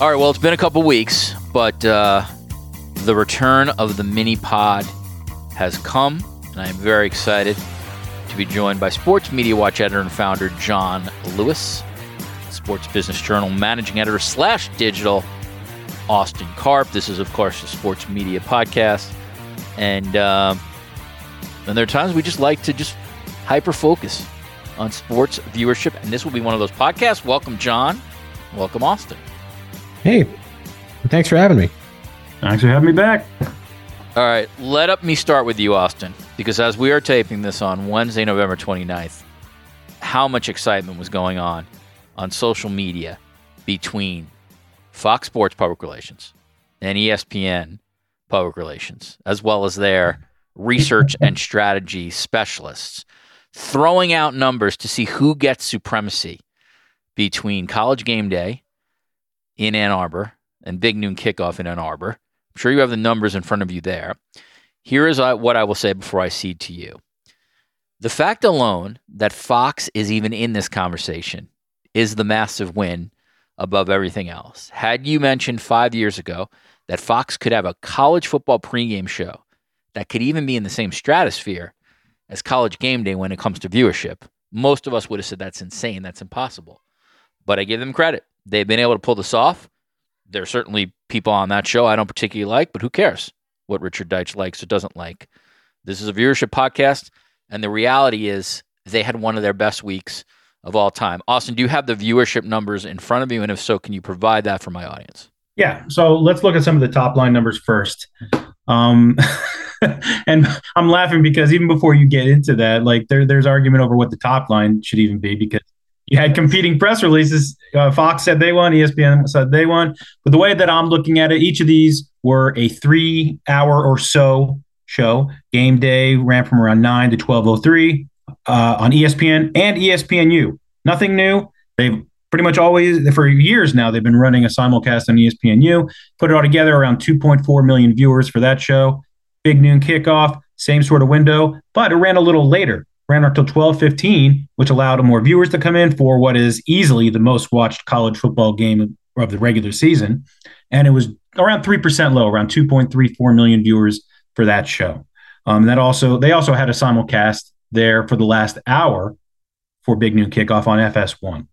All right, well, it's been a couple weeks, but uh, the return of the mini pod has come, and I am very excited to be joined by Sports Media Watch editor and founder Jon Lewis, Sports Business Journal managing editor slash digital Austin Karp. This is, of course, the sports media podcast, and um, and there are times we just like to just hyper focus on sports viewership, and this will be one of those podcasts. Welcome, Jon. Welcome, Austin. Hey, thanks for having me. Thanks for having me back. All right, let up me start with you, Austin, because as we are taping this on Wednesday, November 29th, how much excitement was going on on social media between Fox Sports Public Relations and ESPN Public Relations, as well as their research and strategy specialists, throwing out numbers to see who gets supremacy between college game day in Ann Arbor and Big Noon Kickoff in Ann Arbor. I'm sure you have the numbers in front of you there. Here is what I will say before I cede to you. The fact alone that Fox is even in this conversation is the massive win above everything else. Had you mentioned five years ago that Fox could have a college football pregame show that could even be in the same stratosphere as college game day when it comes to viewership, most of us would have said that's insane, that's impossible. But I give them credit. They've been able to pull this off. There are certainly people on that show I don't particularly like, but who cares what Richard Deitsch likes or doesn't like? This is a viewership podcast, and the reality is they had one of their best weeks of all time. Austin, do you have the viewership numbers in front of you? And if so, can you provide that for my audience? Yeah. So let's look at some of the top line numbers first. Um, and I'm laughing because even before you get into that, like there, there's argument over what the top line should even be because you had competing press releases. Uh, Fox said they won, ESPN said they won. But the way that I'm looking at it, each of these were a three hour or so show. Game day ran from around 9 to 1203 uh, on ESPN and ESPNU. Nothing new. They've pretty much always, for years now, they've been running a simulcast on ESPNU. Put it all together, around 2.4 million viewers for that show. Big noon kickoff, same sort of window, but it ran a little later ran until 12:15, which allowed more viewers to come in for what is easily the most watched college football game of the regular season, and it was around three percent low, around 2.34 million viewers for that show. Um, that also they also had a simulcast there for the last hour for Big Noon Kickoff on FS1.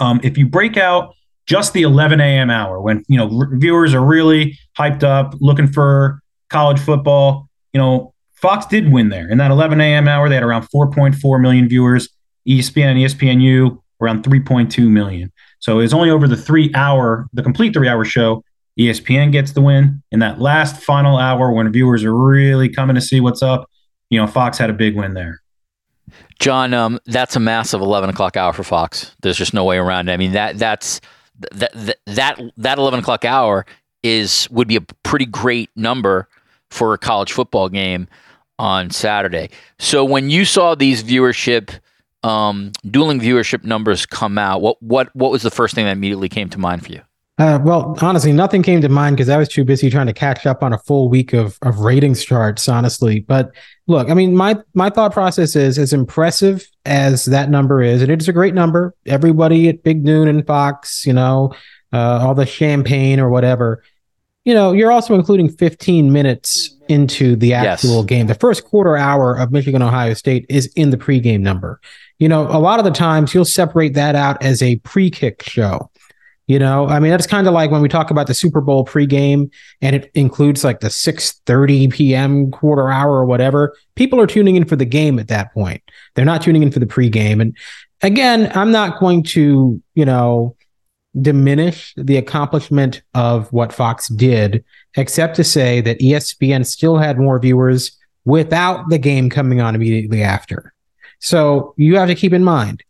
Um, if you break out just the 11 a.m. hour when you know viewers are really hyped up, looking for college football, you know Fox did win there. In that 11 a.m. hour, they had around 4.4 million viewers. ESPN and ESPNU around 3.2 million. So it's only over the three hour, the complete three hour show. ESPN gets the win. In that last final hour, when viewers are really coming to see what's up, you know, Fox had a big win there. Jon, um, that's a massive 11 o'clock hour for Fox. There's just no way around it. I mean, that that's that that that 11 o'clock hour is would be a pretty great number for a college football game on Saturday. So when you saw these viewership, um, dueling viewership numbers come out, what what what was the first thing that immediately came to mind for you? Uh, well, honestly, nothing came to mind because I was too busy trying to catch up on a full week of of ratings charts. Honestly, but look, I mean, my my thought process is as impressive as that number is, and it is a great number. Everybody at Big Noon and Fox, you know, uh, all the champagne or whatever. You know, you're also including 15 minutes into the actual yes. game. The first quarter hour of Michigan Ohio State is in the pregame number. You know, a lot of the times you'll separate that out as a pre-kick show. You know, I mean, that's kind of like when we talk about the Super Bowl pregame and it includes like the 6:30 p.m. quarter hour or whatever. People are tuning in for the game at that point. They're not tuning in for the pregame. And again, I'm not going to, you know, diminish the accomplishment of what Fox did, except to say that ESPN still had more viewers without the game coming on immediately after. So you have to keep in mind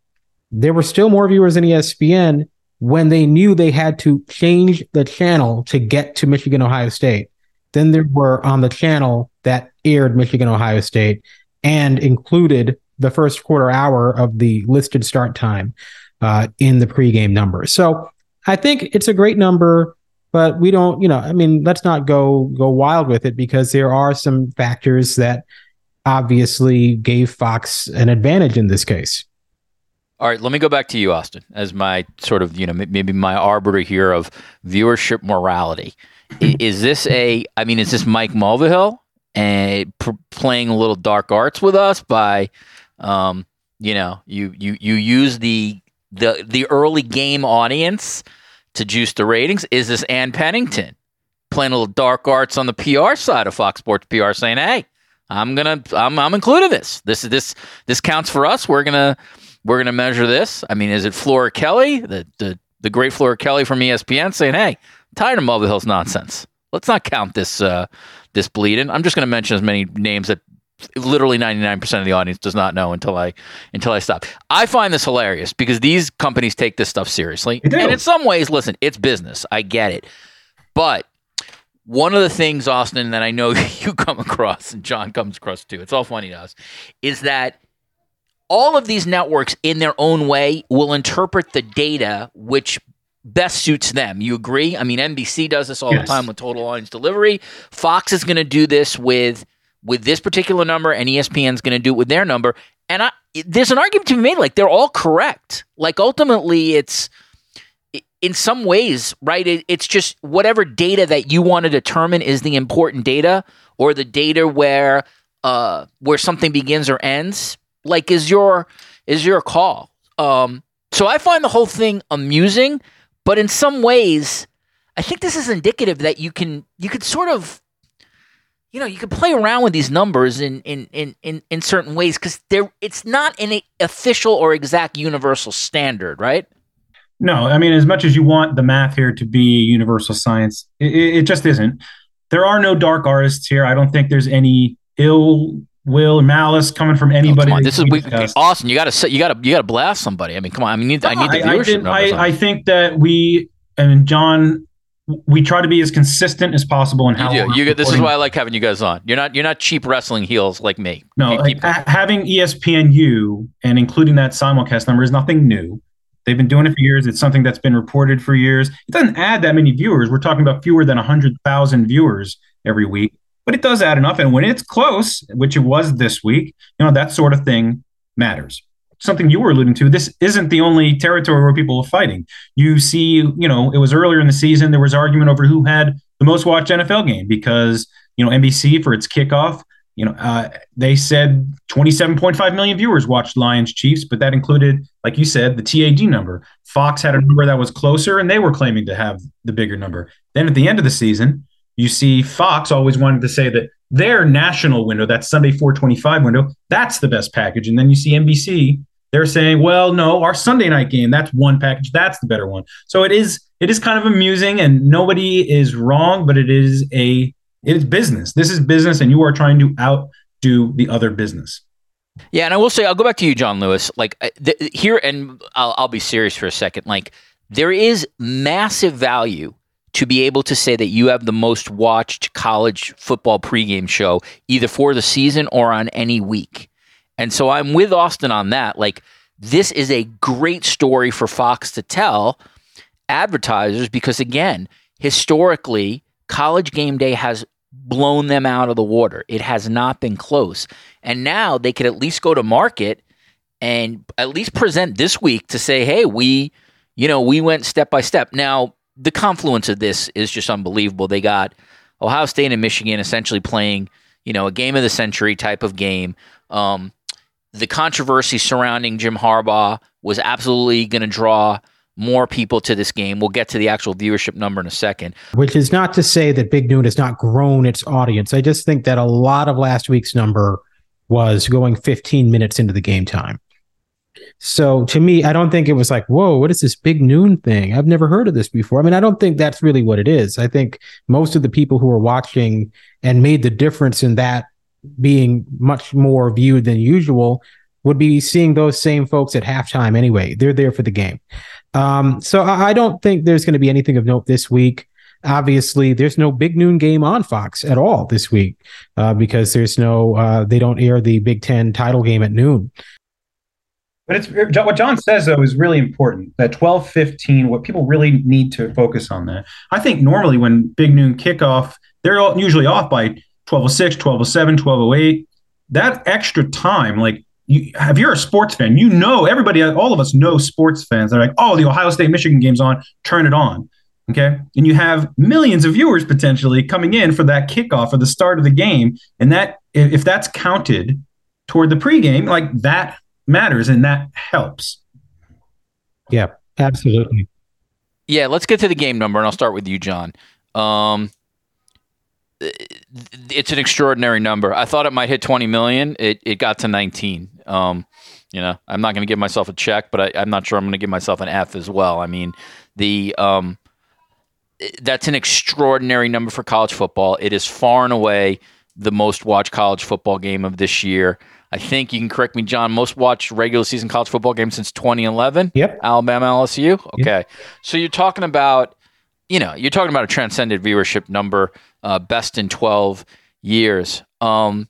there were still more viewers in ESPN when they knew they had to change the channel to get to Michigan Ohio State than there were on the channel that aired Michigan Ohio State and included the first quarter hour of the listed start time uh, in the pregame number. So I think it's a great number, but we don't, you know, I mean, let's not go go wild with it because there are some factors that obviously gave Fox an advantage in this case. All right, let me go back to you, Austin, as my sort of, you know, maybe my arbiter here of viewership morality. is this a, I mean, is this Mike Mulvihill and pr- playing a little dark arts with us by, um, you know, you you you use the the the early game audience to juice the ratings? Is this Ann Pennington playing a little dark arts on the PR side of Fox Sports PR, saying, "Hey, I'm gonna, I'm, I'm including this. This, is this, this counts for us. We're gonna." we're to measure this. I mean, is it Flora Kelly, the, the, the great Flora Kelly from ESPN, saying, hey, tired of Mulvihill's nonsense. Let's not count this uh, this bleeding. I'm just to mention as many names that literally 99% of the audience does not know until I until I stop. I find this hilarious because these companies take this stuff seriously. And in some ways, listen, it's business. I get it. But one of the things, Austin, that I know you come across and John comes across too, it's all funny to us, is that all of these networks in their own way will interpret the data which best suits them. You agree? I mean, NBC does this all yes. the time with total audience delivery. Fox is going to do this with with this particular number, and ESPN is going to do it with their number. And I, there's an argument to be made like they're all correct. Like ultimately, it's in some ways, right? It, it's just whatever data that you want to determine is the important data, or the data where uh, where something begins or ends like is your is your call. Um, so I find the whole thing amusing, but in some ways, I think this is indicative that you can you could sort of you know you can play around with these numbers in in in in, in certain ways because there it's not an official or exact universal standard, right? No, I mean as much as you want the math here to be universal science, it, it just isn't. There are no dark artists here. I don't think there's any ill will or malice coming from oh, anybody. Oh, this is we, Austin. You got to you got to you got to blast somebody. I mean, come on. I mean, need, no, I need the viewership. I, I, I, think that we and Jon, we try to be as consistent as possible in how you do. You, this is why I like having you guys on. You're not you're not cheap wrestling heels like me. No, like, having ESPNU and including that simulcast number is nothing new. They've been doing it for years. It's something that's been reported for years. It doesn't add that many viewers. We're talking about fewer than 100,000 viewers every week but it does add enough. And when it's close, which it was this week, you know, that sort of thing matters. Something you were alluding to, this isn't the only territory where people are fighting. You see, you know, it was earlier in the season, there was argument over who had the most watched NFL game because, you know, NBC for its kickoff, you know, uh, they said 27.5 million viewers watched Lions Chiefs, but that included, like you said, the TAD number. Fox had a number that was closer and they were claiming to have the bigger number. Then at the end of the season, you see Fox always wanted to say that their national window, that Sunday 425 window, that's the best package. And then you see NBC, they're saying, well, no, our Sunday night game, that's one package, that's the better one. So it is it is kind of amusing and nobody is wrong, but it is a it is business. This is business and you are trying to outdo the other business. Yeah, and I will say I'll go back to you Jon Lewis. Like th- here and I'll, I'll be serious for a second. Like there is massive value to be able to say that you have the most watched college football pregame show either for the season or on any week. And so I'm with Austin on that. Like, this is a great story for Fox to tell. advertisers because again, historically, college game day has blown them out of the water. It has not been close. And now they could at least go to market and at least present this week to say, hey, we, you know, we went step by step. Now, the confluence of this is just unbelievable. They got Ohio State and Michigan essentially playing, you know, a game of the century type of game. Um, the controversy surrounding Jim Harbaugh was absolutely going to draw more people to this game. We'll get to the actual viewership number in a second. Which is not to say that Big Noon has not grown its audience. I just think that a lot of last week's number was going 15 minutes into the game time. So to me, I don't think it was like, whoa, what is this big noon thing? I've never heard of this before. I mean, I don't think that's really what it is. I think most of the people who are watching and made the difference in that being much more viewed than usual would be seeing those same folks at halftime anyway. They're there for the game. Um, so I, I don't think there's going to be anything of note this week. Obviously, there's no big noon game on Fox at all this week uh, because there's no, uh, they don't air the Big Ten title game at noon. But it's what Jon says though is really important. That twelve fifteen, what people really need to focus on that. I think normally when big noon kickoff, they're usually off by 1206, 1207, 1208. That extra time, like you, if you're a sports fan, you know everybody, all of us know sports fans. They're like, oh, the Ohio State Michigan game's on, turn it on. Okay. And you have millions of viewers potentially coming in for that kickoff or the start of the game. And that, if that's counted toward the pregame, like that matters and that helps. Yeah, absolutely. Yeah, let's get to the game number and I'll start with you, Jon. Um, it's an extraordinary number. I thought it might hit 20 million. It, it got to 19. Um, you know, I'm not going to give myself a check, but I, am not sure I'm going to give myself an F as well. I mean, the um, that's an extraordinary number for college football. It is far and away the most watched college football game of this year. I think you can correct me, Jon. Most watched regular season college football game since 2011. Yep. Alabama LSU. Okay. Yep. So you're talking about, you know, you're talking about a transcended viewership number, uh, best in 12 years. Um,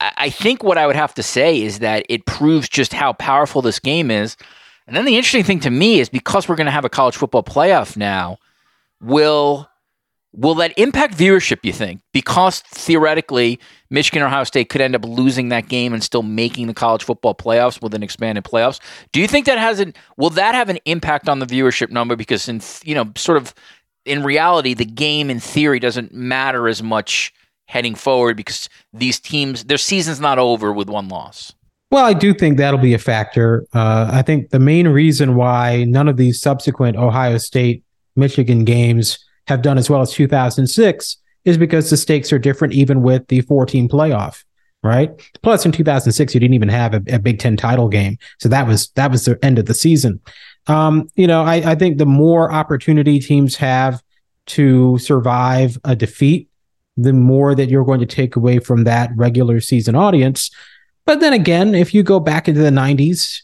I think what I would have to say is that it proves just how powerful this game is. And then the interesting thing to me is because we're going to have a college football playoff now, will Will that impact viewership, you think? Because theoretically, Michigan or Ohio State could end up losing that game and still making the college football playoffs with an expanded playoffs. Do you think that has an will that have an impact on the viewership number? Because in you know, sort of in reality, the game in theory doesn't matter as much heading forward because these teams their season's not over with one loss. Well, I do think that'll be a factor. Uh, I think the main reason why none of these subsequent Ohio State Michigan games have done as well as 2006 is because the stakes are different, even with the 14 playoff, right? Plus, in 2006, you didn't even have a, a Big Ten title game, so that was that was the end of the season. Um, you know, I, I think the more opportunity teams have to survive a defeat, the more that you're going to take away from that regular season audience. But then again, if you go back into the 90s,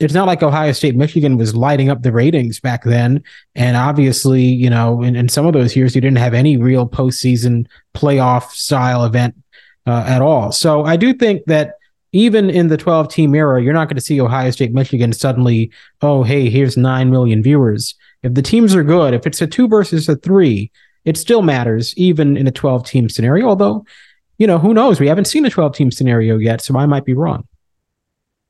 it's not like Ohio State, Michigan was lighting up the ratings back then. And obviously, you know, in, in some of those years, you didn't have any real postseason playoff style event uh, at all. So I do think that even in the 12 team era, you're not going to see Ohio State, Michigan suddenly, oh, hey, here's 9 million viewers. If the teams are good, if it's a two versus a three, it still matters, even in a 12 team scenario. Although, you know, who knows? We haven't seen a 12 team scenario yet, so I might be wrong.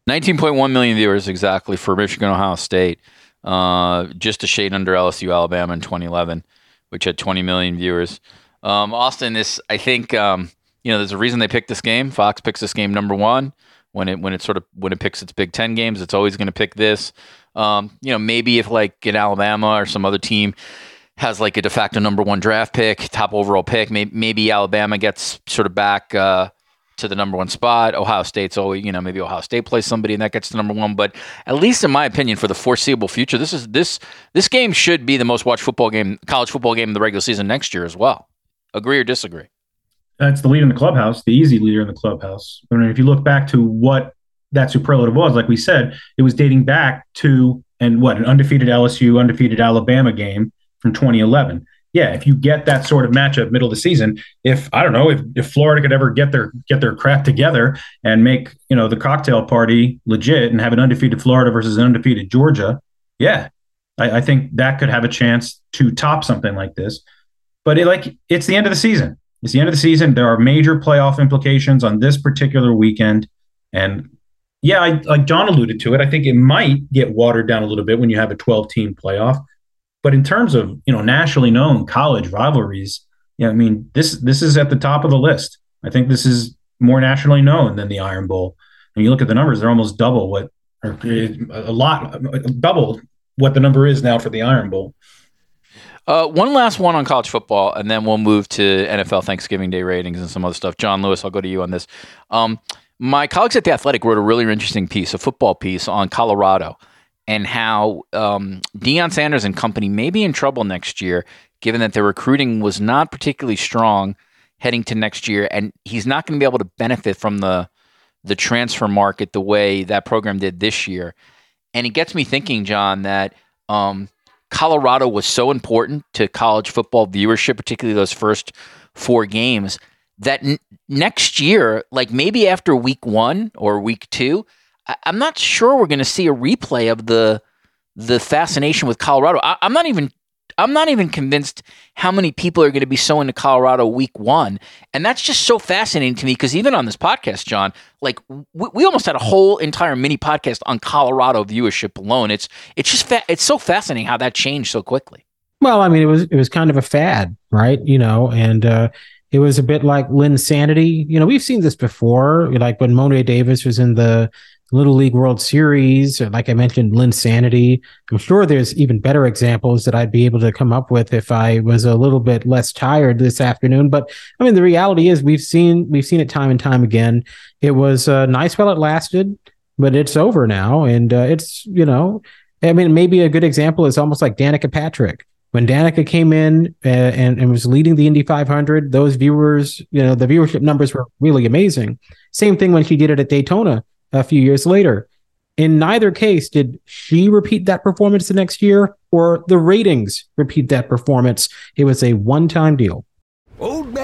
19.1 million viewers exactly for Michigan Ohio State, uh, just a shade under LSU Alabama in 2011, which had 20 million viewers. Um, Austin, this I think um, you know there's a reason they picked this game. Fox picks this game number one when it when it sort of when it picks its Big Ten games. It's always going to pick this. Um, you know, maybe if like in Alabama or some other team has like a de facto number one draft pick, top overall pick, maybe, maybe Alabama gets sort of back. Uh, to the number one spot. Ohio State's always, you know, maybe Ohio State plays somebody and that gets to number one. But at least in my opinion, for the foreseeable future, this is this this game should be the most watched football game, college football game in the regular season next year as well. Agree or disagree? That's the leader in the clubhouse, the easy leader in the clubhouse. I mean, if you look back to what that superlative was, like we said, it was dating back to and what an undefeated LSU, undefeated Alabama game from 2011 yeah, if you get that sort of matchup middle of the season, if I don't know if, if Florida could ever get their get their crap together and make you know the cocktail party legit and have an undefeated Florida versus an undefeated Georgia, yeah, I, I think that could have a chance to top something like this. But it, like it's the end of the season. It's the end of the season. There are major playoff implications on this particular weekend, and yeah, I, like John alluded to it. I think it might get watered down a little bit when you have a 12 team playoff. But in terms of you know nationally known college rivalries, yeah, I mean this this is at the top of the list. I think this is more nationally known than the Iron Bowl. And you look at the numbers; they're almost double what, or a lot, double what the number is now for the Iron Bowl. Uh, one last one on college football, and then we'll move to NFL Thanksgiving Day ratings and some other stuff. Jon Lewis, I'll go to you on this. Um, my colleagues at The Athletic wrote a really interesting piece, a football piece on Colorado and how um, Deion Sanders and company may be in trouble next year, given that their recruiting was not particularly strong heading to next year, and he's not going to be able to benefit from the the transfer market the way that program did this year. And it gets me thinking, Jon, that um, Colorado was so important to college football viewership, particularly those first four games, that n- next year, like maybe after week one or week two, I- am not sure we're going to see a replay of the the fascination with Colorado. I- I'm not even I'm not even convinced how many people are going to be so into Colorado week one. And that's just so fascinating to me because even on this podcast, Jon, like we, we, almost had a whole entire mini podcast on Colorado viewership alone. It's it's just fa- it's so fascinating how that changed so quickly. Well, I mean, it was it was kind of a fad, right? You know, and uh, it was a bit like Linsanity. You know, we've seen this before, like when Mo'ne Davis was in the Little League World Series, like I mentioned, Linsanity. I'm sure there's even better examples that I'd be able to come up with if I was a little bit less tired this afternoon. But I mean, the reality is we've seen we've seen it time and time again. It was uh, nice while it lasted, but it's over now, and uh, it's you know, I mean, maybe a good example is almost like Danica Patrick when Danica came in uh, and, and was leading the Indy 500, those viewers, you know, the viewership numbers were really amazing. Same thing when she did it at Daytona a few years later. In neither case did she repeat that performance the next year or the ratings repeat that performance. It was a one time deal. Old Man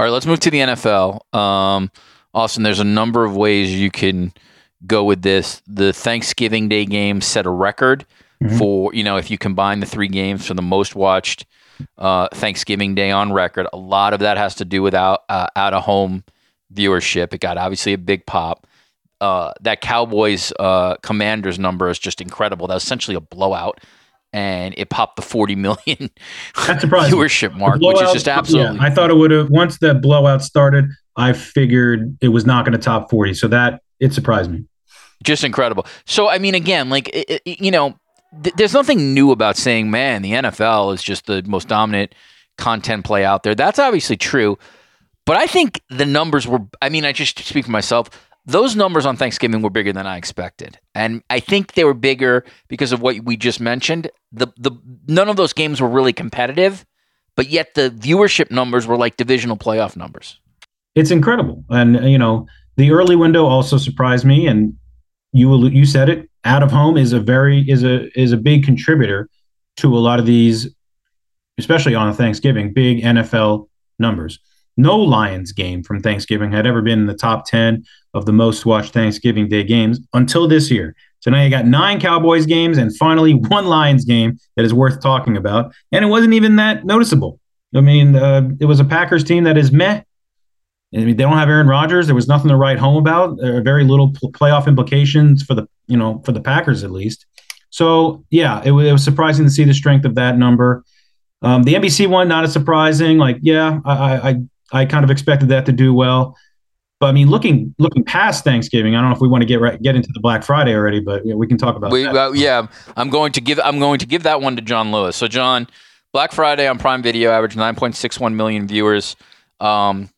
All right, let's move to the NFL. Um, Austin, there's a number of ways you can go with this. The Thanksgiving Day game set a record mm-hmm. for, you know, if you combine the three games for the most watched uh, Thanksgiving Day on record. A lot of that has to do with out, uh, out of home viewership. It got obviously a big pop. Uh, that Cowboys uh, Commanders number is just incredible. That was essentially a blowout and it popped the 40 million That's viewership mark, which is just absolutely. Yeah, I thought it would have once that blowout started. I figured it was not going to top 40, so that it surprised me. Just incredible. So I mean, again, like it, it, you know, th- there's nothing new about saying, man, the NFL is just the most dominant content play out there. That's obviously true, but I think the numbers were. I mean, I just speak for myself those numbers on Thanksgiving were bigger than I expected, and I think they were bigger because of what we just mentioned. The the none of those games were really competitive, but yet the viewership numbers were like divisional playoff numbers. It's incredible, and you know the early window also surprised me. And you you said it, out of home is a very is a is a big contributor to a lot of these, especially on Thanksgiving, big NFL numbers. No Lions game from Thanksgiving had ever been in the top 10 of the most watched Thanksgiving Day games until this year. So now you got nine Cowboys games and finally one Lions game that is worth talking about. And it wasn't even that noticeable. I mean, uh, it was a Packers team that is meh. I mean, they don't have Aaron Rodgers. There was nothing to write home about. Very little pl- playoff implications for the, you know, for the Packers at least. So yeah, it was, it was surprising to see the strength of that number. Um, the NBC one, not as surprising. Like, yeah, I, I I kind of expected that to do well. But I mean, looking looking past Thanksgiving, I don't know if we want to get right, get into the Black Friday already, but yeah, we can talk about we, that. uh, yeah, I'm going to give I'm going to give that one to Jon Lewis. So Jon, Black Friday on Prime Video averaged 9.61 million viewers um,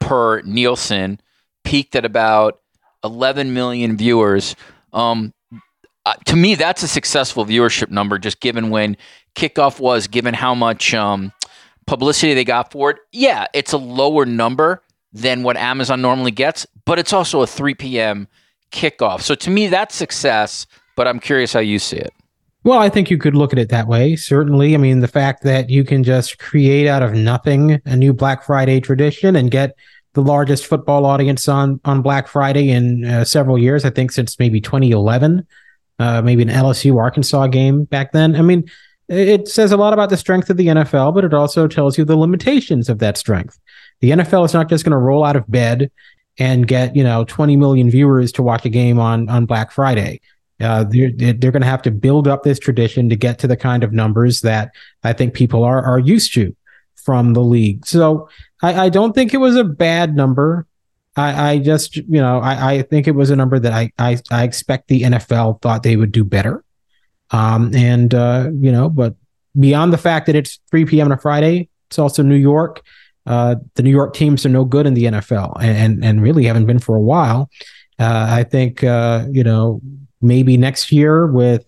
per Nielsen, peaked at about 11 million viewers. Um, uh, to me, that's a successful viewership number, just given when kickoff was, given how much um, publicity they got for it. Yeah, it's a lower number than what Amazon normally gets, but it's also a 3 p.m. kickoff. So to me, that's success, but I'm curious how you see it. Well, I think you could look at it that way. Certainly. I mean, the fact that you can just create out of nothing a new Black Friday tradition and get the largest football audience on, on Black Friday in uh, several years, I think since maybe 2011, uh, maybe an LSU Arkansas game back then. I mean, it says a lot about the strength of the NFL, but it also tells you the limitations of that strength. The NFL is not just going to roll out of bed and get you know 20 million viewers to watch a game on on Black Friday. Uh, they're they're going to have to build up this tradition to get to the kind of numbers that I think people are are used to from the league. So I, I don't think it was a bad number. I, I just you know I, I think it was a number that I, I I expect the NFL thought they would do better. Um, and uh, you know, but beyond the fact that it's 3 p.m. on a Friday, it's also New York. Uh, the New York teams are no good in the NFL, and and, really haven't been for a while. Uh, I think uh, you know maybe next year with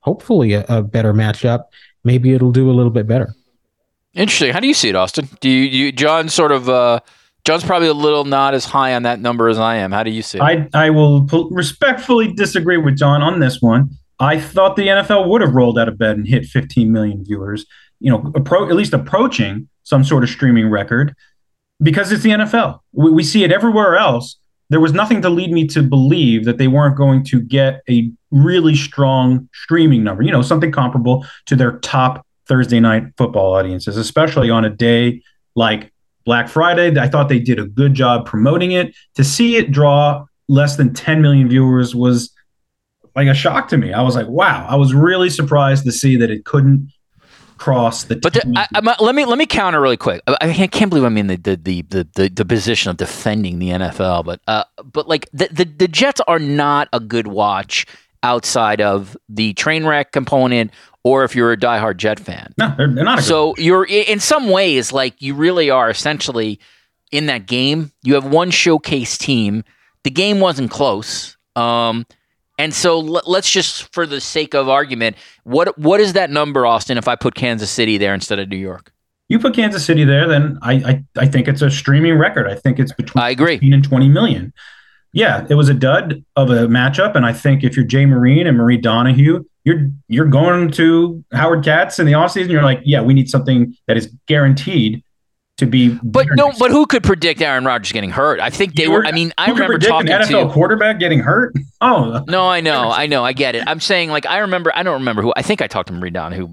hopefully a, a, better matchup, maybe it'll do a little bit better. Interesting. How do you see it, Austin? Do you, you Jon sort of uh, Jon's probably a little not as high on that number as I am. How do you see it? I I will respectfully disagree with Jon on this one. I thought the NFL would have rolled out of bed and hit 15 million viewers, you know, appro- at least approaching some sort of streaming record because it's the NFL. We, we, see it everywhere else. There was nothing to lead me to believe that they weren't going to get a really strong streaming number, you know, something comparable to their top Thursday night football audiences, especially on a day like Black Friday. I thought they did a good job promoting it. To see it draw less than 10 million viewers was like a shock to me. I was like, wow. I was really surprised to see that it couldn't cross the. But the, I, I, let me let me counter really quick. I, I, can't believe I'm in the the, the the the position of defending the NFL, but uh, but like the, the the Jets are not a good watch outside of the train wreck component or if you're a diehard Jet fan. No, they're, they're not. so you're in some ways like you really are essentially in that game. You have one showcase team. The game wasn't close. Um, and so let's just, for the sake of argument, what what is that number, Austin? If I put Kansas City there instead of New York, you put Kansas City there, then I I, I think it's a streaming record. I think it's between I agree 15 and 20 million. Yeah, it was a dud of a matchup, and I think if you're Jay Marine and Marie Donoghue, you're you're going to Howard Katz in the offseason, you're like, yeah, we need something that is guaranteed to be. But no, but who could predict Aaron Rodgers getting hurt? I think they were. I mean, I remember talking an NFL to quarterback getting hurt. Oh no, I know, I know, I get it. I'm saying like I remember. I don't remember who. I think I talked to Marie Donoghue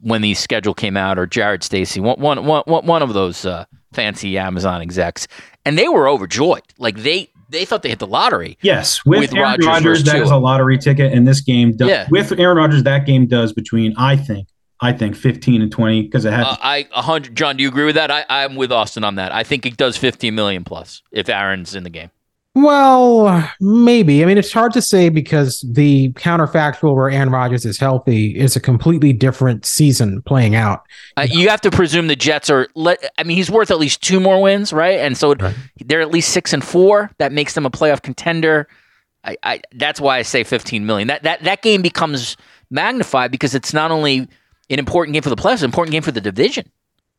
when the schedule came out, or Jared Stacy, one one one one of those uh, fancy Amazon execs, and they were overjoyed. Like they they thought they hit the lottery. Yes, with, with Aaron Rodgers, that that is a lottery ticket, and this game does. Yeah. With Aaron Rodgers, that game does between I think I think 15 and 20 because it has. Uh, I 100. Jon, do you agree with that? I, I'm with Austin on that. I think it does 15 million plus if Aaron's in the game. Well, maybe. I mean, it's hard to say because the counterfactual where Aaron Rodgers is healthy is a completely different season playing out. Uh, you have to presume the Jets are. Let, I mean, he's worth at least two more wins, right? And so right. they're at least six and four. That makes them a playoff contender. I, I, that's why I say 15 million. That that that game becomes magnified because it's not only an important game for the playoffs, an important game for the division.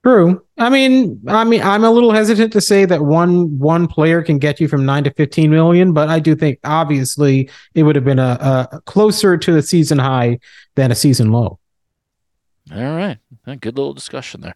True. I mean, I mean, I'm a little hesitant to say that one one player can get you from nine to fifteen million, but I do think obviously it would have been a, a closer to the season high than a season low. All right, good little discussion there.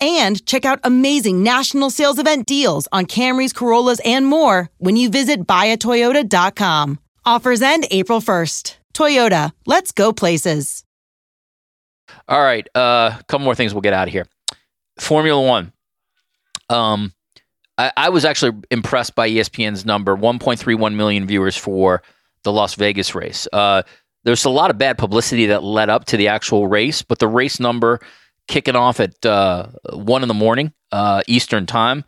and check out amazing national sales event deals on Camrys, Corollas, and more when you visit buyatoyota.com. Offers end April 1st. Toyota, let's go places. All right, a uh, couple more things we'll get out of here. Formula One. Um, I, I was actually impressed by ESPN's number 1.31 million viewers for the Las Vegas race. Uh, there's a lot of bad publicity that led up to the actual race, but the race number kicking off at uh, one in the morning uh, Eastern time.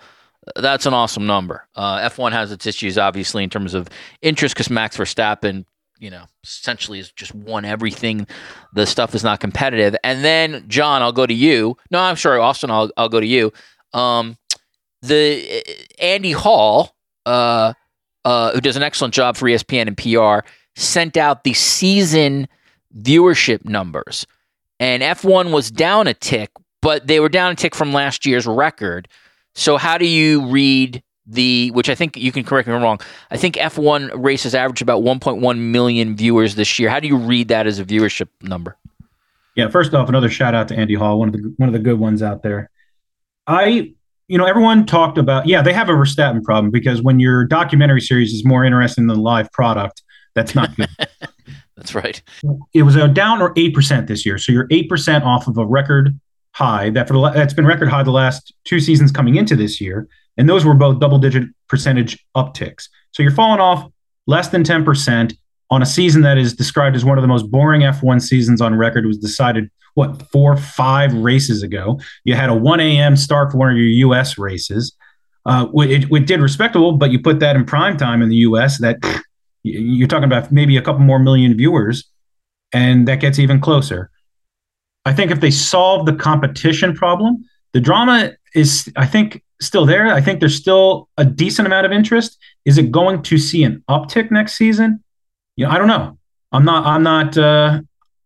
That's an awesome number. Uh, F1 has its issues, obviously, in terms of interest because Max Verstappen, you know, essentially has just won everything. The stuff is not competitive. And then, Jon, I'll go to you. No, I'm sorry, Austin, I'll, I'll go to you. Um, the uh, Andy Hall, uh, uh, who does an excellent job for ESPN and PR, sent out the season viewership numbers and F1 was down a tick, but they were down a tick from last year's record. So how do you read the which I think you can correct me if I'm wrong. I think F1 races average about 1.1 million viewers this year. How do you read that as a viewership number? Yeah, first off, another shout out to Andy Hall, one of the one of the good ones out there. I, you know, everyone talked about yeah, they have a Verstappen problem because when your documentary series is more interesting than the live product, that's not good. That's right. It was a down or eight percent this year, so you're eight percent off of a record high that for the, that's been record high the last two seasons coming into this year, and those were both double digit percentage upticks. So you're falling off less than ten percent on a season that is described as one of the most boring F1 seasons on record. Was decided what four five races ago. You had a 1 a.m. start for one of your U.S. races. Uh, it, it did respectable, but you put that in prime time in the U.S. That you're talking about maybe a couple more million viewers, and that gets even closer. I think if they solve the competition problem, the drama is, I think, still there. I think there's still a decent amount of interest. Is it going to see an uptick next season? You know, I don't know. I'm not. I'm not. Uh,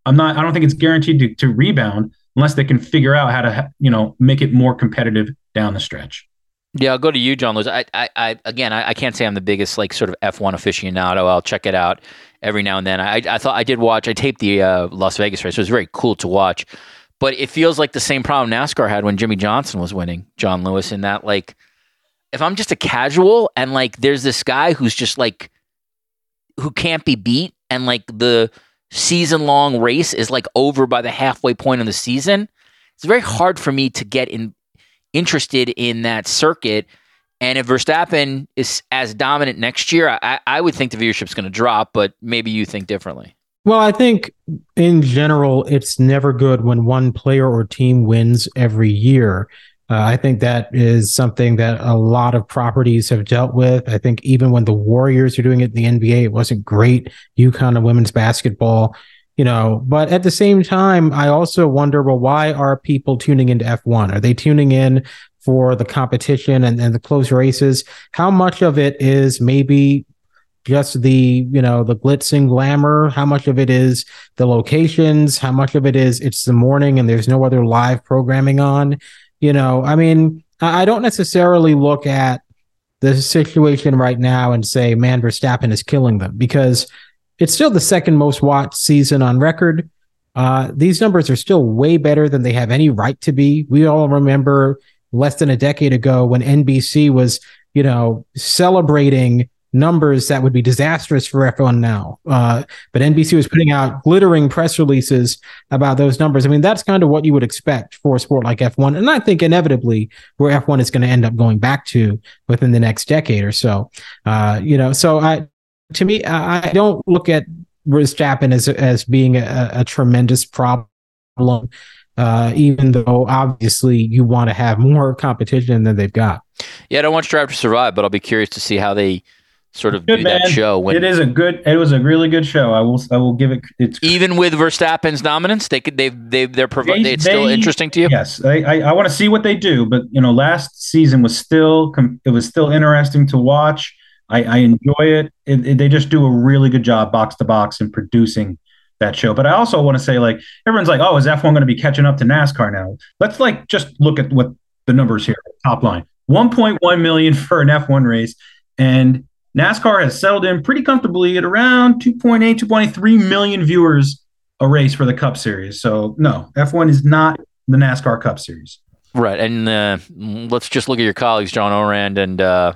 I'm not. I don't think it's guaranteed to, to rebound unless they can figure out how to, you know, make it more competitive down the stretch. Yeah, I'll go to you, Jon Lewis. I, I, I again, I, I, can't say I'm the biggest like sort of F1 aficionado. I'll check it out every now and then. I, I thought I did watch. I taped the uh, Las Vegas race. It was very cool to watch, but it feels like the same problem NASCAR had when Jimmie Johnson was winning. Jon Lewis, in that like, if I'm just a casual and like there's this guy who's just like, who can't be beat, and like the season long race is like over by the halfway point of the season. It's very hard for me to get in interested in that circuit. And if Verstappen is as dominant next year, I, I would think the viewership's going to drop, but maybe you think differently. Well, I think in general, it's never good when one player or team wins every year. Uh, I think that is something that a lot of properties have dealt with. I think even when the Warriors are doing it in the NBA, it wasn't great. UConn and women's basketball, you know but at the same time i also wonder well why are people tuning into f1 are they tuning in for the competition and, and the close races? How much of it is maybe just the you know the glitz and glamour? How much of it is the locations? How much of it is it's the morning and there's no other live programming on? You know i mean i don't necessarily look at the situation right now and say man verstappen is killing them because it's still the second most watched season on record. Uh, these numbers are still way better than they have any right to be. We all remember less than a decade ago when NBC was, you know, celebrating numbers that would be disastrous for F1 now. Uh, but NBC was putting out glittering press releases about those numbers. I mean, that's kind of what you would expect for a sport like F1. And I think inevitably where F1 is going to end up going back to within the next decade or so. Uh, you know, so I, to me, I don't look at Verstappen as as being a, a tremendous problem. Uh, even though obviously you want to have more competition than they've got. Yeah, I don't want Drive to Survive, but I'll be curious to see how they sort of Good do man. that show. When, it is a good. It was a really good show. I will. I will give it. It's even with Verstappen's dominance, they could they've they they're provi- They- it's still interesting to you. Yes, I, I, I want to see what they do, but you know, last season was still com- it was still interesting to watch. I, I enjoy it. It, it. They just do a really good job box to box in producing that show. But I also want to say, like, everyone's like, "Oh, is F1 going to be catching up to NASCAR now?" Let's like just look at what the numbers here. Top line: 1.1 million for an F1 race, and NASCAR has settled in pretty comfortably at around 2.8, 2.3 million viewers a race for the Cup Series. So no, F1 is not the NASCAR Cup Series. Right, and uh, let's just look at your colleagues, John Ourand and uh,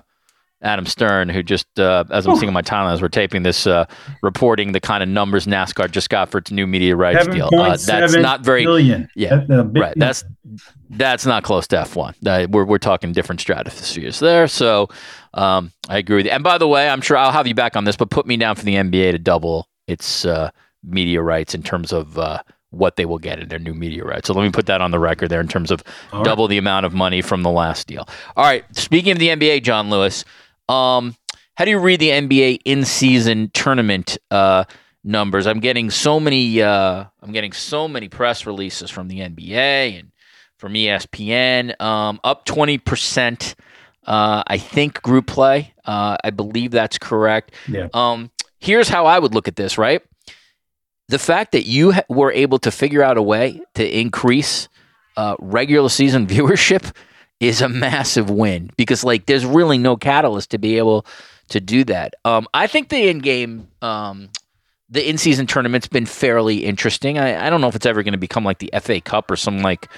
Adam Stern, who just, uh, as I'm seeing my timeline as we're taping this, uh, reporting the kind of numbers NASCAR just got for its new media rights deal. Uh, that's 7.7 not very. billion. Yeah, That's right. That's that's not close to F1. Uh, we're we're talking different stratospheres there. So um, I agree with you. And by the way, I'm sure I'll have you back on this, but put me down for the NBA to double its uh, media rights in terms of uh, what they will get in their new media rights. So let me put that on the record there in terms of All right. double the amount of money from the last deal. All right. Speaking of the NBA, Jon Lewis, um, how do you read the NBA in-season tournament uh, numbers? I'm getting so many. Uh, I'm getting so many press releases from the NBA and from ESPN. Um, up twenty percent. Uh, I think group play. Uh, I believe that's correct. Yeah. Um, here's how I would look at this. Right. The fact that you ha- were able to figure out a way to increase uh, regular season viewership is a massive win because like there's really no catalyst to be able to do that. Um, I think the in game, um, the in season tournament's been fairly interesting. I, I don't know if it's ever going to become like the FA Cup or some like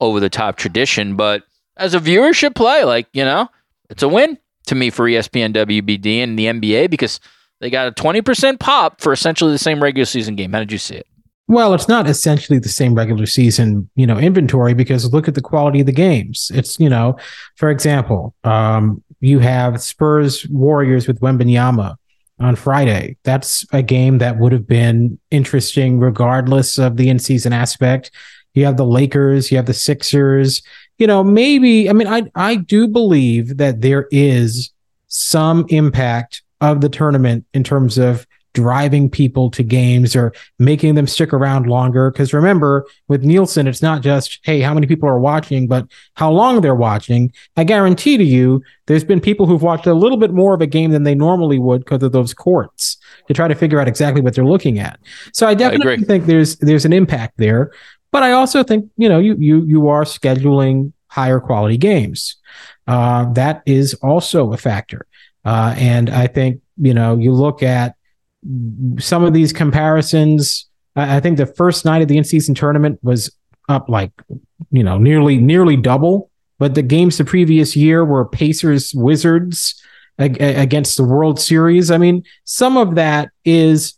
over the top tradition, but as a viewership play, like you know, it's a win to me for ESPN, WBD, and the NBA because they got a twenty percent pop for essentially the same regular season game. How did you see it? Well, it's not essentially the same regular season, you know, inventory because look at the quality of the games. It's, you know, for example, um, you have Spurs Warriors with Wembanyama on Friday. That's a game that would have been interesting regardless of the in-season aspect. You have the Lakers, you have the Sixers. You know, maybe I mean I I do believe that there is some impact of the tournament in terms of driving people to games or making them stick around longer. Because remember, with Nielsen, it's not just, hey, how many people are watching, but how long they're watching. I guarantee to you, there's been people who've watched a little bit more of a game than they normally would because of those courts to try to figure out exactly what they're looking at. So I definitely agree. think there's there's an impact there. But I also think, you know, you you you are scheduling higher quality games. Uh, that is also a factor. Uh, and I think, you know, you look at some of these comparisons. I think the first night of the in-season tournament was up like, you know, nearly nearly double. But the games the previous year were Pacers Wizards ag- against the World Series. I mean, some of that is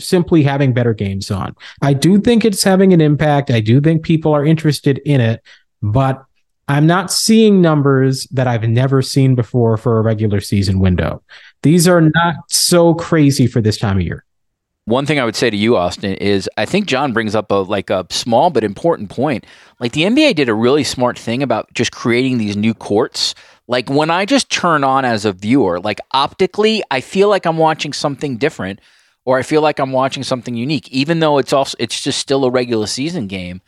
simply having better games on. I do think it's having an impact. I do think people are interested in it, but I'm not seeing numbers that I've never seen before for a regular season window. These are not so crazy for this time of year. One thing I would say to you, Austin, is I think Jon brings up a like a small but important point. Like the NBA did a really smart thing about just creating these new courts. Like when I just turn on as a viewer, like optically, I feel like I'm watching something different, or I feel like I'm watching something unique, even though it's also it's just still a regular season game.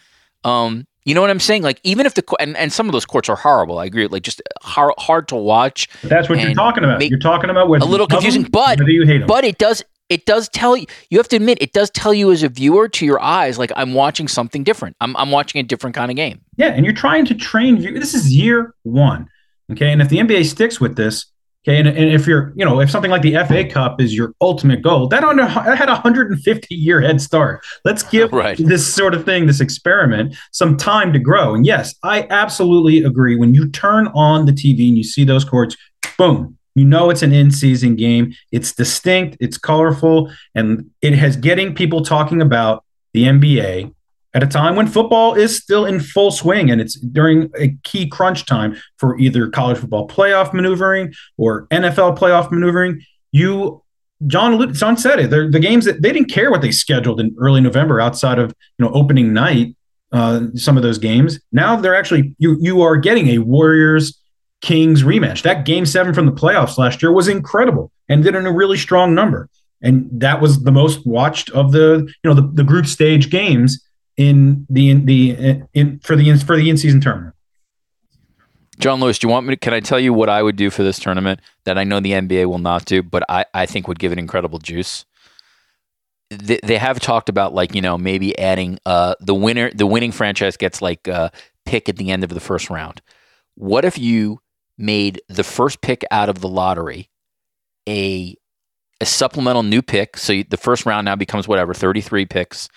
Um, you know what I'm saying? Like even if the and, and some of those courts are horrible. I agree. Like just hard, hard to watch. That's what you're talking about. make- you're talking about a little confusing, but you hate but it does it does tell you you have to admit it does tell you as a viewer to your eyes like I'm watching something different. I'm I'm watching a different kind of game. Yeah, and you're trying to train. view- This is year one, okay. And if the NBA sticks with this, okay, and, and if you're, you know, if something like the FA Cup is your ultimate goal, that under had a 150 year head start. Let's give Right. this sort of thing, this experiment, some time to grow. And yes, I absolutely agree. When you turn on the TV and you see those courts, boom. You know it's an in-season game. It's distinct, it's colorful, and it has getting people talking about the NBA at a time when football is still in full swing and it's during a key crunch time for either college football playoff maneuvering or NFL playoff maneuvering. You, Jon, Jon said it. The games that they didn't care what they scheduled in early November outside of you know opening night. Uh, some of those games now they're actually you you are getting a Warriors Kings rematch. That game seven from the playoffs last year was incredible and did in a really strong number. And that was the most watched of the, you know, the, the group stage games in the in the in for the for the in season tournament. Jon Lewis, do you want me to? Can I tell you what I would do for this tournament that I know the NBA will not do, but I, I think would give it incredible juice? They, they have talked about like you know maybe adding uh the winner the winning franchise gets like a pick at the end of the first round. What if you made the first pick out of the lottery a a supplemental new pick? So the first round now becomes whatever thirty three picks,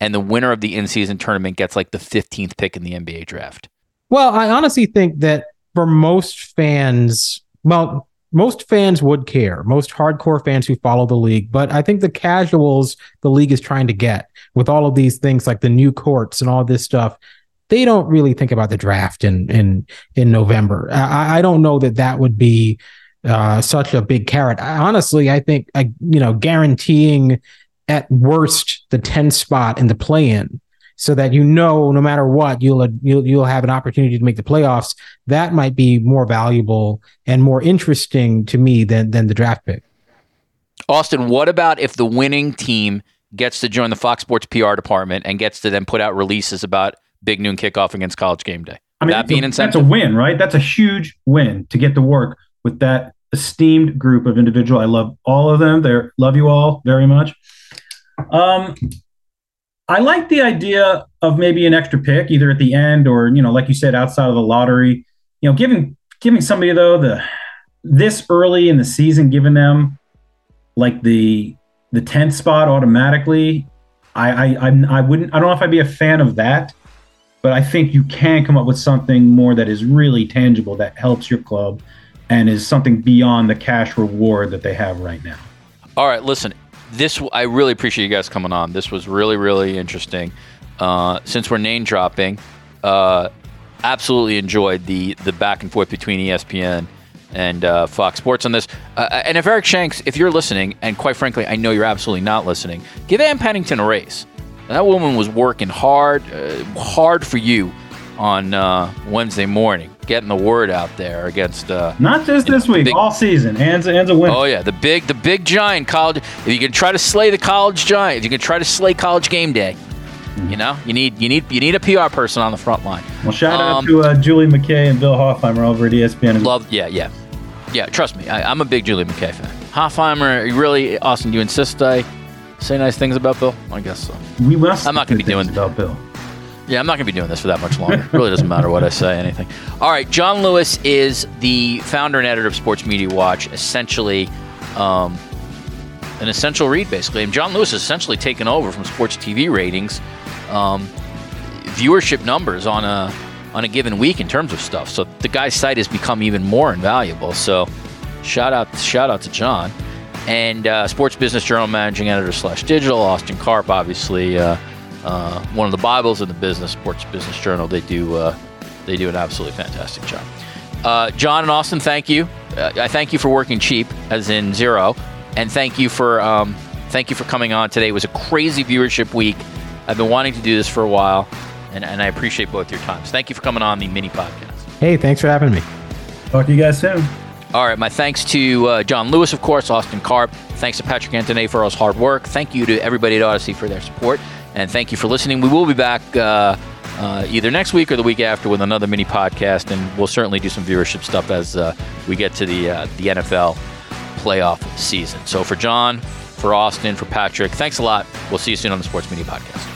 and the winner of the in season tournament gets like the fifteenth pick in the NBA draft. Well, I honestly think that for most fans, well, most fans would care, most hardcore fans who follow the league, but I think the casuals the league is trying to get with all of these things like the new courts and all this stuff, they don't really think about the draft in in in November. I, I don't know that that would be uh, such a big carrot. I, honestly, I think I, you know guaranteeing at worst the 10 spot in the play-in so that you know no matter what you'll you'll you'll have an opportunity to make the playoffs. That might be more valuable and more interesting to me than than the draft pick. Austin, what about if the winning team gets to join the Fox Sports PR department and gets to then put out releases about Big Noon Kickoff against College Game Day? I mean, that being that's, a, incentive? that's a win, right? That's a huge win to get to work with that esteemed group of individual. I love all of them. They love you all very much. Um, I like the idea of maybe an extra pick, either at the end or you know, like you said, outside of the lottery. You know, giving giving somebody though the this early in the season, giving them like the the tenth spot automatically. I I I'm, I wouldn't. I don't know if I'd be a fan of that, but I think you can come up with something more that is really tangible that helps your club and is something beyond the cash reward that they have right now. All right, listen. This I really appreciate you guys coming on. This was really really interesting. Uh, since we're name dropping, uh, absolutely enjoyed the the back and forth between ESPN and uh, Fox Sports on this. Uh, and if Eric Shanks, if you're listening, and quite frankly, I know you're absolutely not listening, give Ann Pennington a raise. That woman was working hard, uh, hard for you on uh, Wednesday morning, getting the word out there against. Uh, Not just this week, big- all season. Anne's, Anne's a winner. Oh yeah, the big the big giant college. If you can try to slay the college giant, if you can try to slay college game day, you know you need you need you need a PR person on the front line. Well, shout Um, out to uh, Julie McKay and Bill Hofheimer over at ESPN. Love, yeah, yeah, yeah. Trust me, I, I'm a big Julie McKay fan. Hofheimer, really, Austin, do you insist I say nice things about Bill? I guess so. we must. I'm not gonna be doing- about Bill. Yeah, I'm not going to be doing this for that much longer. It really doesn't matter what I say, anything. All right, Jon Lewis is the founder and editor of Sports Media Watch, essentially um, an essential read, basically. And Jon Lewis has essentially taken over from sports TV ratings, um, viewership numbers on a on a given week in terms of stuff. So the guy's site has become even more invaluable. So shout out shout out to Jon. And uh, Sports Business Journal managing editor slash digital, Austin Karp, obviously uh, uh, one of the Bibles in the business, Sports Business Journal. They do uh, they do an absolutely fantastic job. Uh, Jon and Austin, thank you. Uh, I thank you for working cheap, as in zero, and thank you for um, thank you for coming on today. It was a crazy viewership week. I've been wanting to do this for a while, and, and I appreciate both your times. Thank you for coming on the mini podcast. Hey, thanks for having me. Talk to you guys soon. All right, my thanks to uh, Jon Lewis, of course, Austin Karp. Thanks to Patrick Antonet for all his hard work. Thank you to everybody at Audacy for their support. And thank you for listening. We will be back uh, uh, either next week or the week after with another mini podcast, and we'll certainly do some viewership stuff as uh, we get to the uh, the NFL playoff season. So for Jon, for Austin, for Patrick, thanks a lot. We'll see you soon on the Sports Media Podcast.